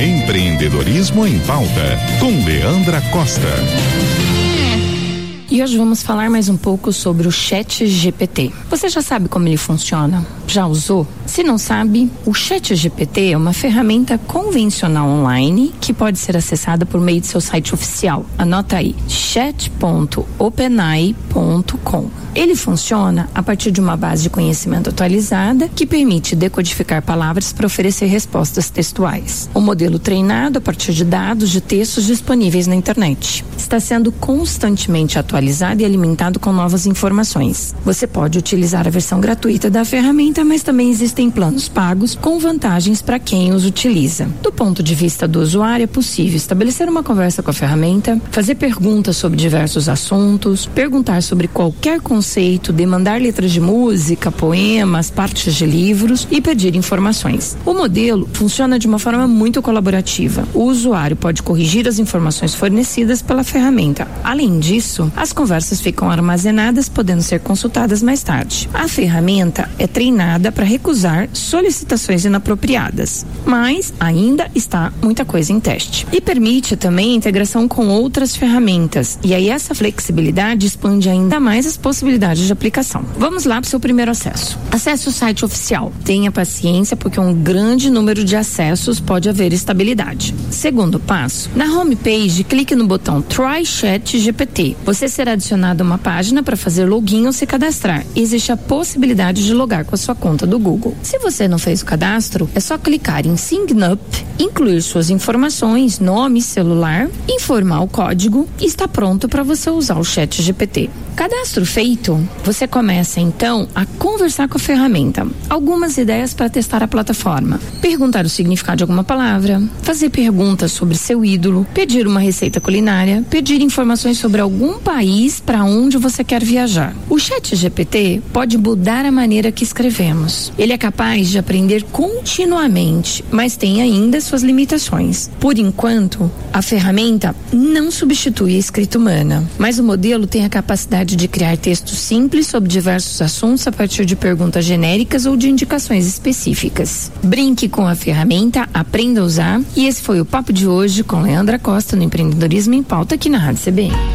Empreendedorismo em Pauta, com Leandra Costa. E hoje vamos falar mais um pouco sobre o Chat GPT. Você já sabe como ele funciona? Já usou? Se não sabe, o Chat GPT é uma ferramenta convencional online que pode ser acessada por meio de seu site oficial. Anota aí: chat.openai.com. Ele funciona a partir de uma base de conhecimento atualizada que permite decodificar palavras para oferecer respostas textuais. O modelo treinado a partir de dados de textos disponíveis na internet está sendo constantemente atualizado e alimentado com novas informações. Você pode utilizar a versão gratuita da ferramenta, mas também existem planos pagos com vantagens para quem os utiliza. Do ponto de vista do usuário, é possível estabelecer uma conversa com a ferramenta, fazer perguntas sobre diversos assuntos, perguntar sobre qualquer conceito conceito, demandar letras de música, poemas, partes de livros e pedir informações. O modelo funciona de uma forma muito colaborativa. O usuário pode corrigir as informações fornecidas pela ferramenta. Além disso, as conversas ficam armazenadas, podendo ser consultadas mais tarde. A ferramenta é treinada para recusar solicitações inapropriadas, mas ainda está muita coisa em teste. E permite também a integração com outras ferramentas. E aí essa flexibilidade expande ainda mais as possibilidades de aplicação. Vamos lá para o seu primeiro acesso. Acesse o site oficial. Tenha paciência, porque um grande número de acessos pode haver estabilidade. Segundo passo, na homepage, clique no botão Try Chat GPT. Você será adicionado a uma página para fazer login ou se cadastrar. Existe a possibilidade de logar com a sua conta do Google. Se você não fez o cadastro, é só clicar em Sign Up, incluir suas informações, nome, celular, informar o código e está pronto para você usar o Chat GPT. Cadastro feito, você começa então a conversar com a ferramenta. Algumas ideias para testar a plataforma: perguntar o significado de alguma palavra, fazer perguntas sobre seu ídolo, pedir uma receita culinária, pedir informações sobre algum país para onde você quer viajar. O Chat GPT pode mudar a maneira que escrevemos. Ele é capaz de aprender continuamente, mas tem ainda suas limitações. Por enquanto, a ferramenta não substitui a escrita humana, mas o modelo tem a capacidade de criar textos simples sobre diversos assuntos a partir de perguntas genéricas ou de indicações específicas. Brinque com a ferramenta, aprenda a usar. E esse foi o papo de hoje com Leandra Costa no Empreendedorismo em Pauta aqui na Rádio CBN.